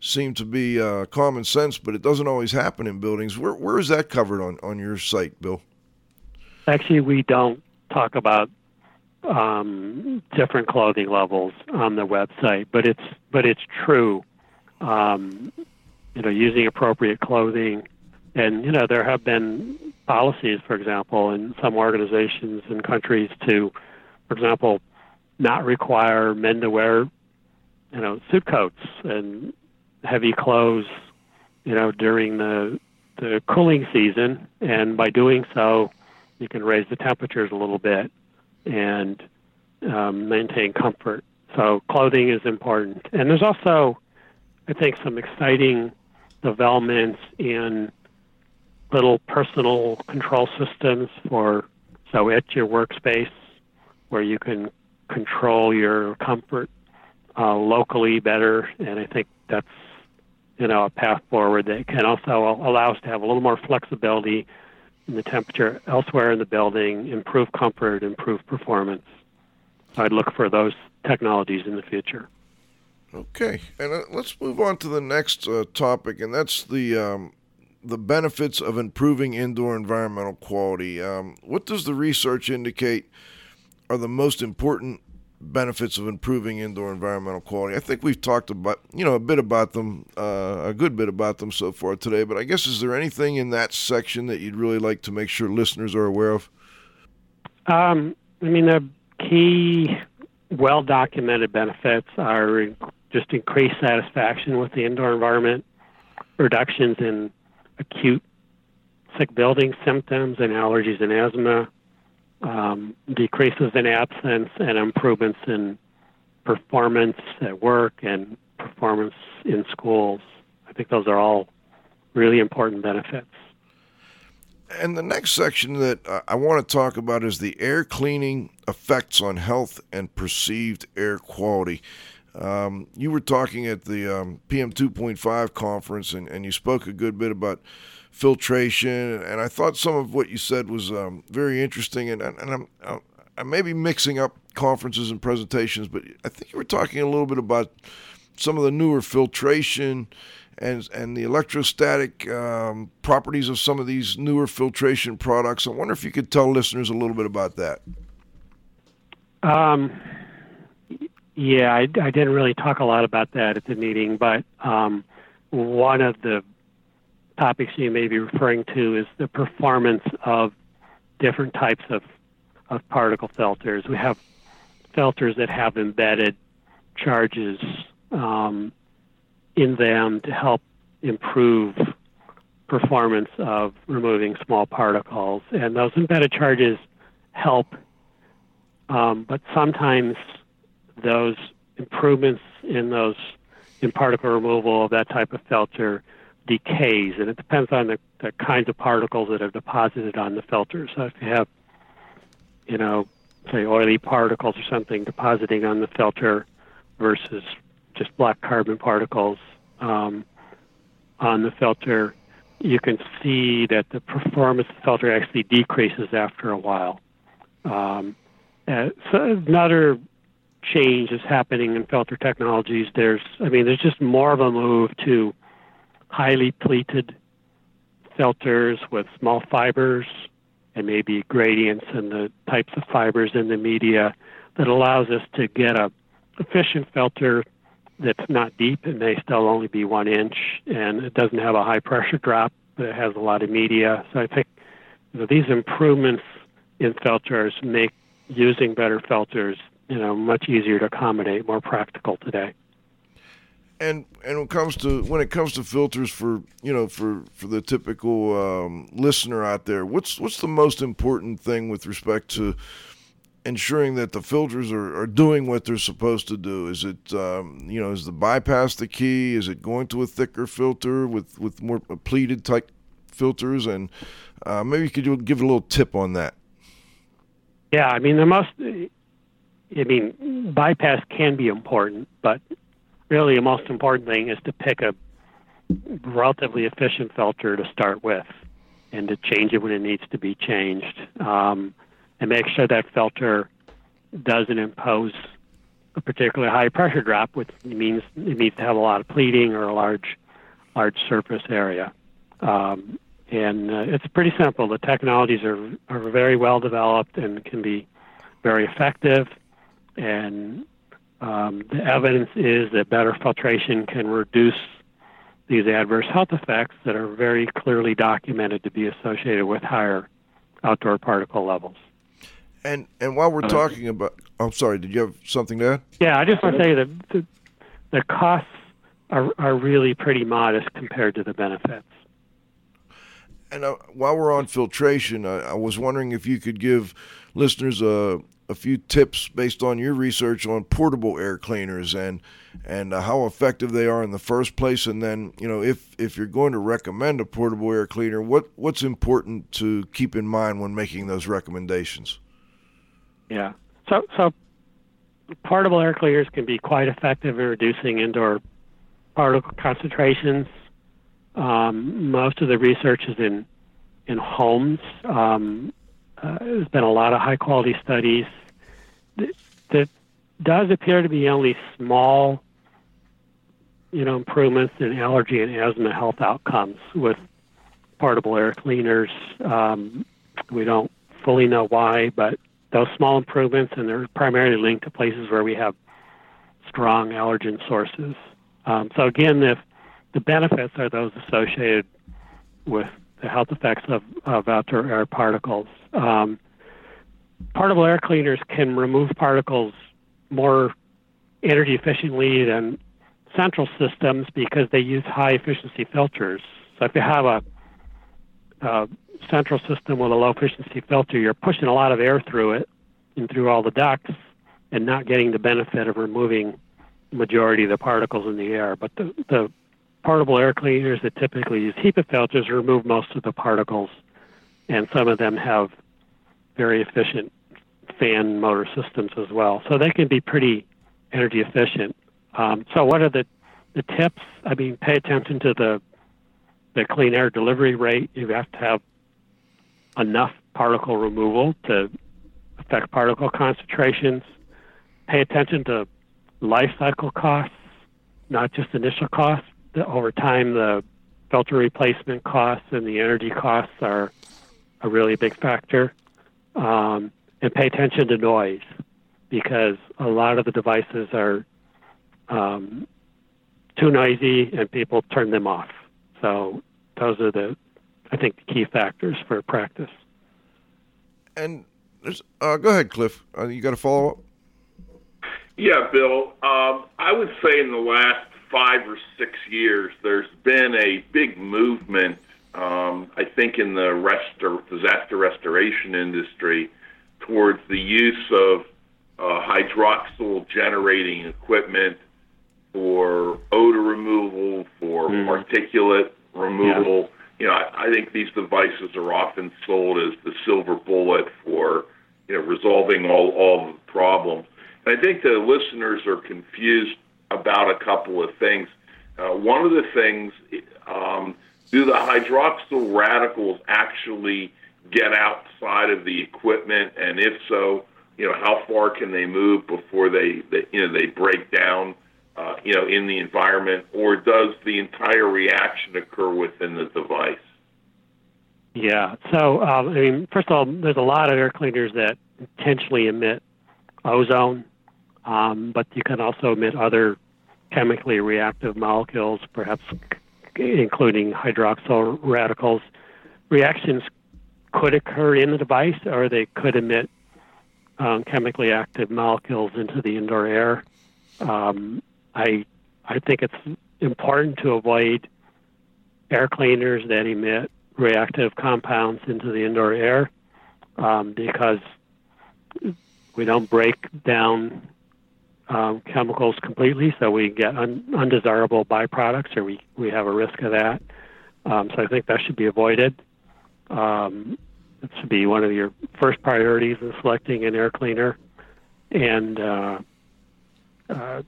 seem to be uh, common sense, but it doesn't always happen in buildings. Where where is that covered on on your site, Bill? Actually, we don't talk about um, different clothing levels on the website, but it's but it's true. Um, you know, using appropriate clothing, and you know, there have been policies, for example, in some organizations and countries to, for example, not require men to wear, you know, suit coats and heavy clothes, you know, during the the cooling season, and by doing so, you can raise the temperatures a little bit and um, maintain comfort. So clothing is important, and there's also, I think, some exciting developments in little personal control systems for so at your workspace where you can control your comfort uh, locally better, and I think that's you know a path forward that can also allow us to have a little more flexibility in the temperature elsewhere in the building, improve comfort, improve performance. I'd look for those technologies in the future. Okay, and uh, let's move on to the next uh, topic, and that's the um, the benefits of improving indoor environmental quality. Um, what does the research indicate are the most important benefits of improving indoor environmental quality? I think we've talked about you know a bit about them, uh, a good bit about them so far today. But I guess is there anything in that section that you'd really like to make sure listeners are aware of? Um, I mean, the key, well documented benefits are just increased satisfaction with the indoor environment, reductions in acute sick building symptoms and allergies and asthma, um, decreases in absence, and improvements in performance at work and performance in schools. I think those are all really important benefits. And the next section that I want to talk about is the air cleaning effects on health and perceived air quality. Um, you were talking at the um, PM 2.5 conference, and, and you spoke a good bit about filtration, and I thought some of what you said was um, very interesting. And, and I'm, uh, I may be mixing up conferences and presentations, but I think you were talking a little bit about some of the newer filtration and and the electrostatic um, properties of some of these newer filtration products. I wonder if you could tell listeners a little bit about that. Um, yeah, I, I didn't really talk a lot about that at the meeting, but um, one of the topics you may be referring to is the performance of different types of, of particle filters. We have filters that have embedded charges um, in them to help improve performance of removing small particles. And those embedded charges help, um, but sometimes those improvements in those in particle removal of that type of filter decays, and it depends on the, the kinds of particles that are deposited on the filter. So if you have, you know, say oily particles or something depositing on the filter versus just black carbon particles um, on the filter, you can see that the performance of the filter actually decreases after a while. Um, uh, so another change is happening in filter technologies. There's, I mean, there's just more of a move to highly pleated filters with small fibers and maybe gradients in the types of fibers in the media that allows us to get a efficient filter that's not deep. It may still only be one inch, and it doesn't have a high pressure drop, but it has a lot of media. So I think you know, these improvements in filters make using better filters you know much easier to accommodate, more practical today. And and when it comes to when it comes to filters for you know for for the typical um, listener out there, what's what's the most important thing with respect to ensuring that the filters are, are doing what they're supposed to do? Is it um, you know is the bypass the key? Is it going to a thicker filter with with more pleated type filters? And uh, maybe you could give a little tip on that. Yeah, I mean the most. I mean bypass can be important, but really the most important thing is to pick a relatively efficient filter to start with, and to change it when it needs to be changed. Um, and make sure that filter doesn't impose a particularly high pressure drop, which means it needs to have a lot of pleating or a large large surface area. Um, and uh, it's pretty simple. The technologies are are very well developed and can be very effective. And um, the evidence is that better filtration can reduce these adverse health effects that are very clearly documented to be associated with higher outdoor particle levels. And and while we're talking about, I'm sorry, did you have something to add? Yeah, I just want to say that the, the costs are, are really pretty modest compared to the benefits. And uh, while we're on filtration, I, I was wondering if you could give listeners a, a few tips based on your research on portable air cleaners and and uh, how effective they are in the first place, and then you know if if you're going to recommend a portable air cleaner, what what's important to keep in mind when making those recommendations. Yeah. So so portable air cleaners can be quite effective in reducing indoor particle concentrations. Um, most of the research is in in homes. Um, uh, there's been a lot of high quality studies that does appear to be only small, you know, improvements in allergy and asthma health outcomes with portable air cleaners. Um, we don't fully know why, but those small improvements, and they're primarily linked to places where we have strong allergen sources. Um, so again, if the benefits are those associated with the health effects of, of outdoor air particles. Um, portable air cleaners can remove particles more energy efficiently than central systems because they use high efficiency filters. So if you have a, a central system with a low efficiency filter, you're pushing a lot of air through it and through all the ducts and not getting the benefit of removing the majority of the particles in the air. But the, the portable air cleaners that typically use HEPA filters remove most of the particles, and some of them have very efficient fan motor systems as well. So they can be pretty energy efficient. Um, so what are the the tips? I mean, pay attention to the the clean air delivery rate. You have to have enough particle removal to affect particle concentrations. Pay attention to life cycle costs, not just initial costs. Over time, the filter replacement costs and the energy costs are a really big factor. Um, and pay attention to noise because a lot of the devices are um, too noisy and people turn them off. So those are the, I think, the key factors for practice. And there's, uh, go ahead, Cliff. Uh, you got a follow up? Yeah, Bill. Um, I would say in the last five or six years, there's been a big movement. Um, I think in the restor- disaster restoration industry towards the use of uh, hydroxyl generating equipment for odor removal, for Mm. particulate removal. You know, I, I think these devices are often sold as the silver bullet for you know resolving all all the problems. And I think the listeners are confused about a couple of things. Uh, one of the things, um, do the hydroxyl radicals actually get outside of the equipment, and if so, you know how far can they move before they, they you know they break down, uh, you know, in the environment, or does the entire reaction occur within the device? Yeah. So, um, I mean, first of all, there's a lot of air cleaners that intentionally emit ozone, um, but you can also emit other chemically reactive molecules, perhaps including hydroxyl radicals. Reactions could occur in the device, or they could emit um, chemically active molecules into the indoor air. Um, I I think it's important to avoid air cleaners that emit reactive compounds into the indoor air um, because we don't break down um, chemicals completely, so we get un- undesirable byproducts, or we, we have a risk of that. Um, so I think that should be avoided. Um, it should be one of your first priorities in selecting an air cleaner. And uh, uh,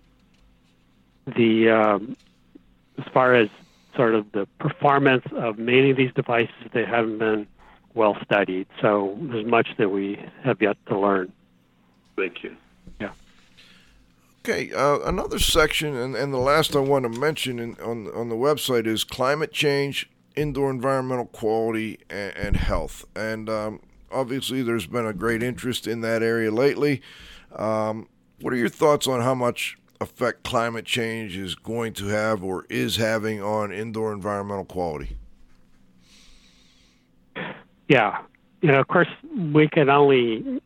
the um, as far as sort of the performance of many of these devices, they haven't been well studied. So there's much that we have yet to learn. Thank you. Okay, uh, another section, and, and the last I want to mention in, on on the website is climate change, indoor environmental quality, and, and health. And um, obviously, there's been a great interest in that area lately. Um, what are your thoughts on how much effect climate change is going to have or is having on indoor environmental quality? Yeah, you know, of course, we can only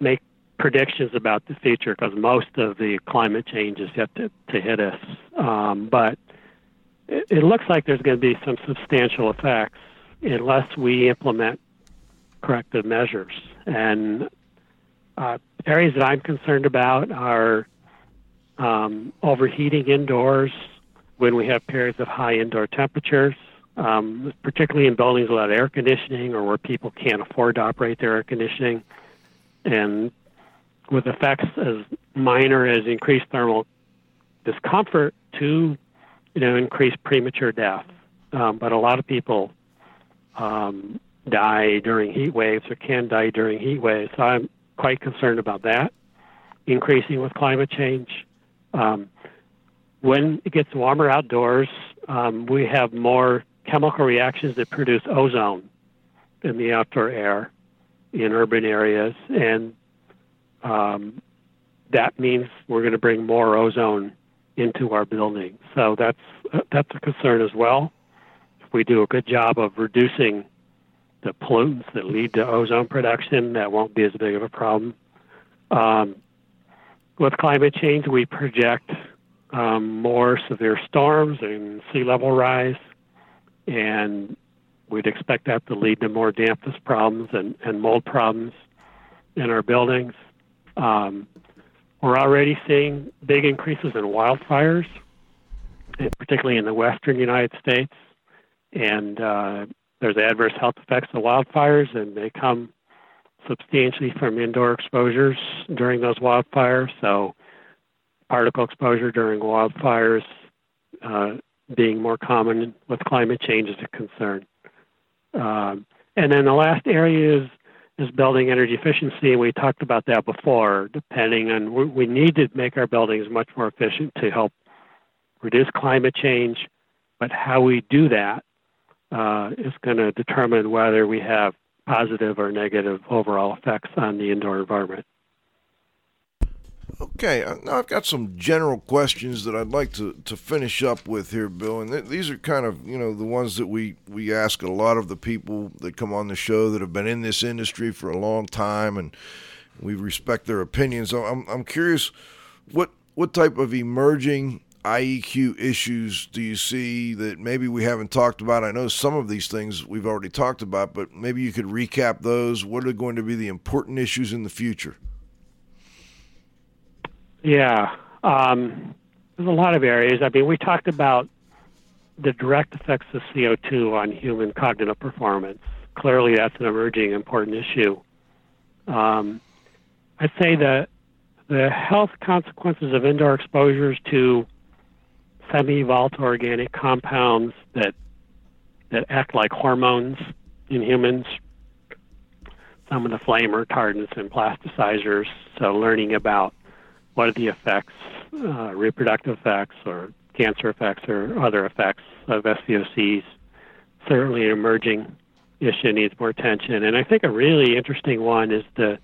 make predictions about the future because most of the climate change is yet to, to hit us. Um, but it, it looks like there's going to be some substantial effects unless we implement corrective measures. And uh, areas that I'm concerned about are um, overheating indoors when we have periods of high indoor temperatures, um, particularly in buildings without air conditioning or where people can't afford to operate their air conditioning. And with effects as minor as increased thermal discomfort to, you know, increased premature death. Um, but a lot of people um, die during heat waves or can die during heat waves. So I'm quite concerned about that increasing with climate change. Um, when it gets warmer outdoors, um, we have more chemical reactions that produce ozone in the outdoor air in urban areas, and um, that means we're going to bring more ozone into our buildings. So that's uh, that's a concern as well. If we do a good job of reducing the pollutants that lead to ozone production, that won't be as big of a problem. Um, with climate change, we project um, more severe storms and sea level rise, and we'd expect that to lead to more dampness problems and, and mold problems in our buildings. Um, we're already seeing big increases in wildfires, eh, particularly in the western United States, and uh, there's adverse health effects of wildfires, and they come substantially from indoor exposures during those wildfires. So, particle exposure during wildfires uh, being more common with climate change is a concern. Um, and then the last area is is building energy efficiency, and we talked about that before. Depending on we, we need to make our buildings much more efficient to help reduce climate change, but how we do that uh, is going to determine whether we have positive or negative overall effects on the indoor environment. Okay, uh, now I've got some general questions that I'd like to, to finish up with here, Bill. And th- these are kind of, you know, the ones that we, we ask a lot of the people that come on the show that have been in this industry for a long time, and we respect their opinions. I'm, I'm curious, what what type of emerging IEQ issues do you see that maybe we haven't talked about? I know some of these things we've already talked about, but maybe you could recap those. What are going to be the important issues in the future? Yeah, um, there's a lot of areas. I mean, we talked about the direct effects of CO2 on human cognitive performance. Clearly, that's an emerging important issue. Um, I'd say that the health consequences of indoor exposures to semi-volatile organic compounds that that act like hormones in humans. Some of the flame retardants and plasticizers. So, learning about what are the effects, uh, reproductive effects, or cancer effects, or other effects of SVOCs. Certainly, an emerging issue needs more attention. And I think a really interesting one is the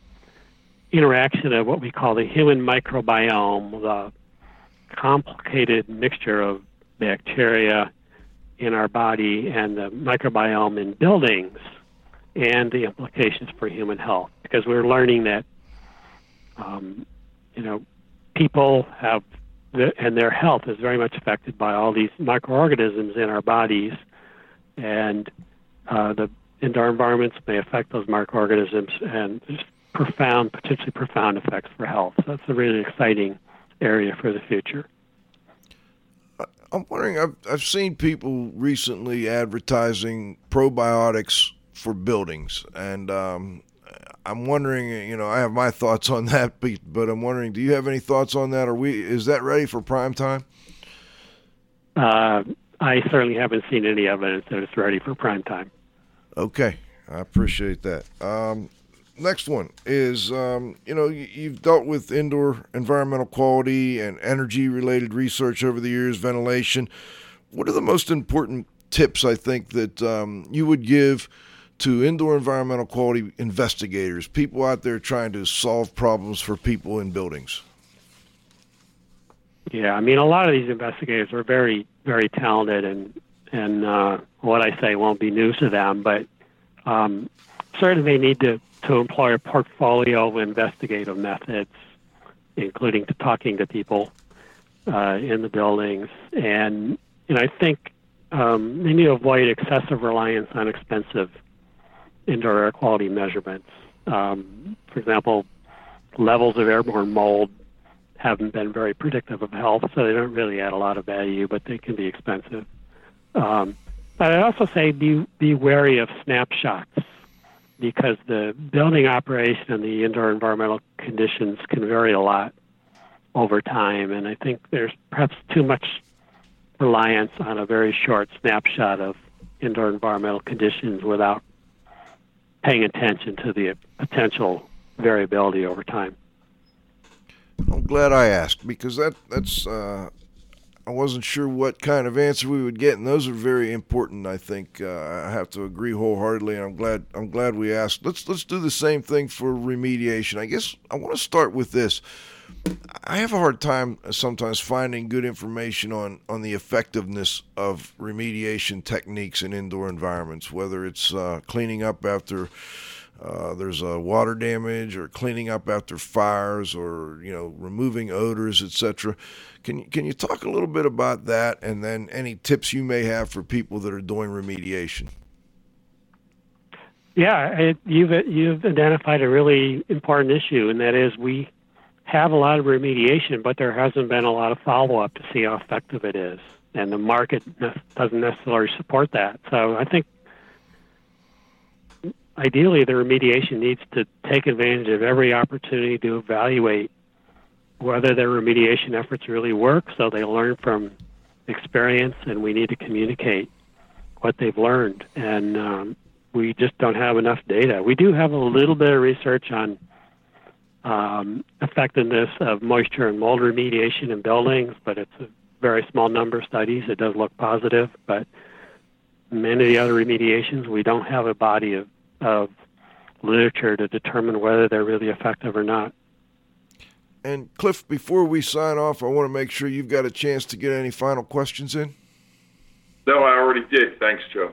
interaction of what we call the human microbiome, the complicated mixture of bacteria in our body and the microbiome in buildings and the implications for human health. Because we're learning that, um, you know, people have, and their health is very much affected by all these microorganisms in our bodies. And uh, the indoor environments may affect those microorganisms and just profound, potentially profound effects for health. So that's a really exciting area for the future. I'm wondering. I've I've seen people recently advertising probiotics for buildings, and um, I'm wondering. You know, I have my thoughts on that, but, but I'm wondering, do you have any thoughts on that? Are we is that ready for prime time? Uh, I certainly haven't seen any evidence that it's ready for prime time. Okay, I appreciate that. Um, next one is um, you know you, you've dealt with indoor environmental quality and energy related research over the years, ventilation. What are the most important tips I think that um, you would give to indoor environmental quality investigators, people out there trying to solve problems for people in buildings? Yeah, I mean, a lot of these investigators are very, very talented, and and uh, what I say won't be news to them, but um, certainly they need to to employ a portfolio of investigative methods, including to talking to people uh, in the buildings, and and I think um, they need to avoid excessive reliance on expensive indoor air quality measurements. Um, for example, levels of airborne mold haven't been very predictive of health, so they don't really add a lot of value, but they can be expensive. Um, but I'd also say be be wary of snapshots because the building operation and the indoor environmental conditions can vary a lot over time, and I think there's perhaps too much reliance on a very short snapshot of indoor environmental conditions without paying attention to the potential variability over time. I'm glad I asked because that that's uh, I wasn't sure what kind of answer we would get, and those are very important. I think uh, I have to agree wholeheartedly, and I'm glad I'm glad we asked. Let's let's do the same thing for remediation. I guess I want to start with this. I have a hard time sometimes finding good information on on the effectiveness of remediation techniques in indoor environments, whether it's uh, cleaning up after uh, there's a water damage or cleaning up after fires or you know removing odors etc can you can you talk a little bit about that and then any tips you may have for people that are doing remediation? Yeah it, you've you've identified a really important issue and that is we have a lot of remediation but there hasn't been a lot of follow up to see how effective it is and the market doesn't necessarily support that so i think ideally, the remediation needs to take advantage of every opportunity to evaluate whether their remediation efforts really work so they learn from experience and we need to communicate what they've learned. And um, we just don't have enough data. We do have a little bit of research on um, effectiveness of moisture and mold remediation in buildings, but it's a very small number of studies. It does look positive, but many of the other remediations, we don't have a body of of literature to determine whether they're really effective or not. And Cliff, before we sign off, I want to make sure you've got a chance to get any final questions in. No, I already did. Thanks, Joe.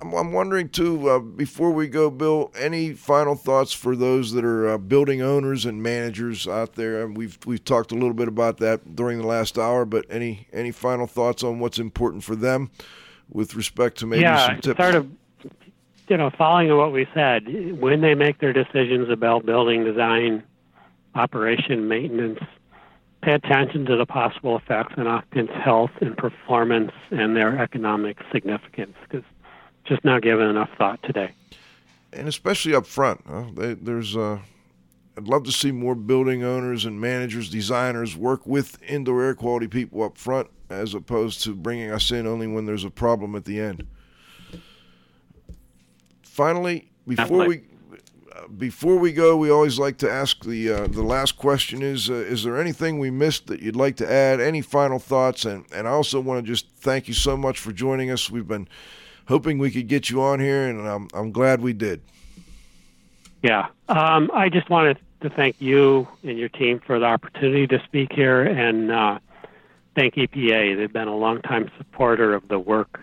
I'm, I'm wondering too. Uh, before we go, Bill, any final thoughts for those that are uh, building owners and managers out there? And we've we've talked a little bit about that during the last hour, but any any final thoughts on what's important for them with respect to maybe yeah, some tips? sort of you know, following what we said, when they make their decisions about building design, operation, maintenance, pay attention to the possible effects on occupants' health and performance and their economic significance, because just not given enough thought today. And especially up front, huh? they, there's. Uh, I'd love to see more building owners and managers, designers work with indoor air quality people up front, as opposed to bringing us in only when there's a problem at the end finally, before we before we go, we always like to ask the uh, the last question is uh, is there anything we missed that you'd like to add? Any final thoughts? And and I also want to just thank you so much for joining us. We've been hoping we could get you on here, and I'm I'm glad we did. Yeah, um, I just wanted to thank you and your team for the opportunity to speak here, and uh, thank EPA. They've been a longtime supporter of the work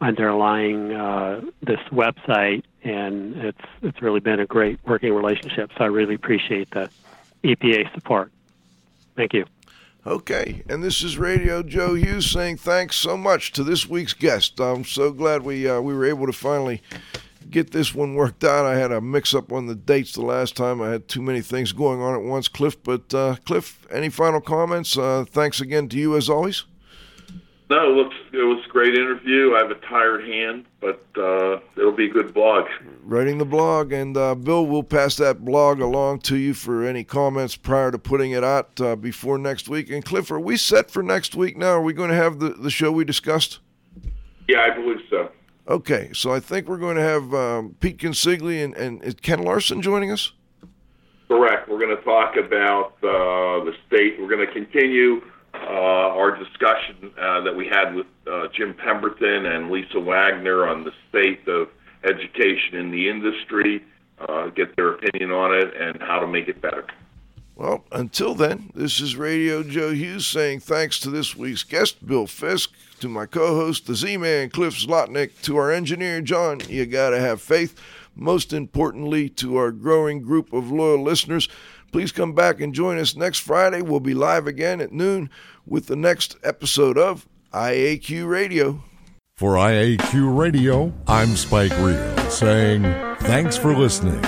underlying uh, this website, and it's it's really been a great working relationship. So I really appreciate the EPA support. Thank you. Okay, and this is Radio Joe Hughes saying thanks so much to this week's guest. I'm so glad we uh, we were able to finally get this one worked out. I had a mix up on the dates the last time. I had too many things going on at once, Cliff. But uh, Cliff, any final comments? Uh, thanks again to you as always. No, it looks it was a great interview. I have a tired hand, but uh, it'll be a good blog. Writing the blog, and uh, Bill, we'll pass that blog along to you for any comments prior to putting it out uh, before next week. And Cliff, are we set for next week now? Are we going to have the, the show we discussed? Yeah, I believe so. Okay, so I think we're going to have um, Pete Consigli and, and is Ken Larson joining us. Correct. We're going to talk about uh, the state. We're going to continue our discussion uh, that we had with uh, Jim Pemberton and Lisa Wagner on the state of education in the industry, uh, get their opinion on it, and how to make it better. Well, until then, this is Radio Joe Hughes saying thanks to this week's guest, Bill Fisk, to my co host, the Z Man, Cliff Zlotnik, to our engineer, John, you gotta have faith. Most importantly, to our growing group of loyal listeners, please come back and join us next Friday. We'll be live again at noon with the next episode of IAQ Radio. For IAQ Radio, I'm Spike Reel saying thanks for listening.